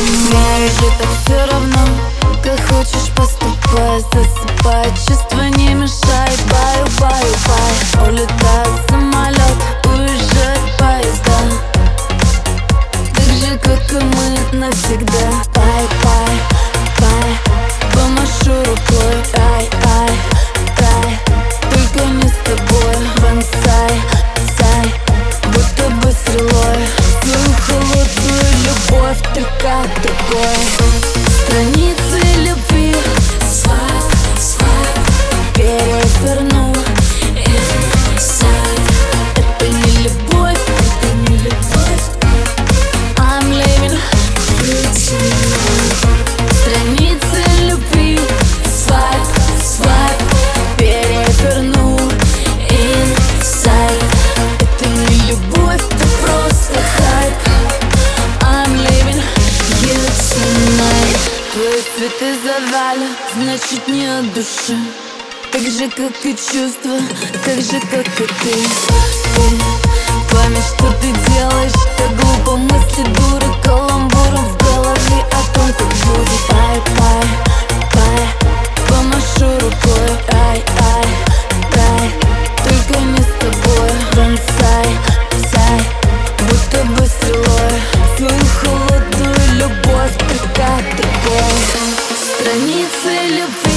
меняет это все равно Как хочешь поступай, засыпай Чувства не мешай, баю, баю, бай. Улетает самолет, уезжает поезда. Так же, как и мы навсегда. значит не от души Так же, как и чувства, так же, как и ты, ты. танцы любви.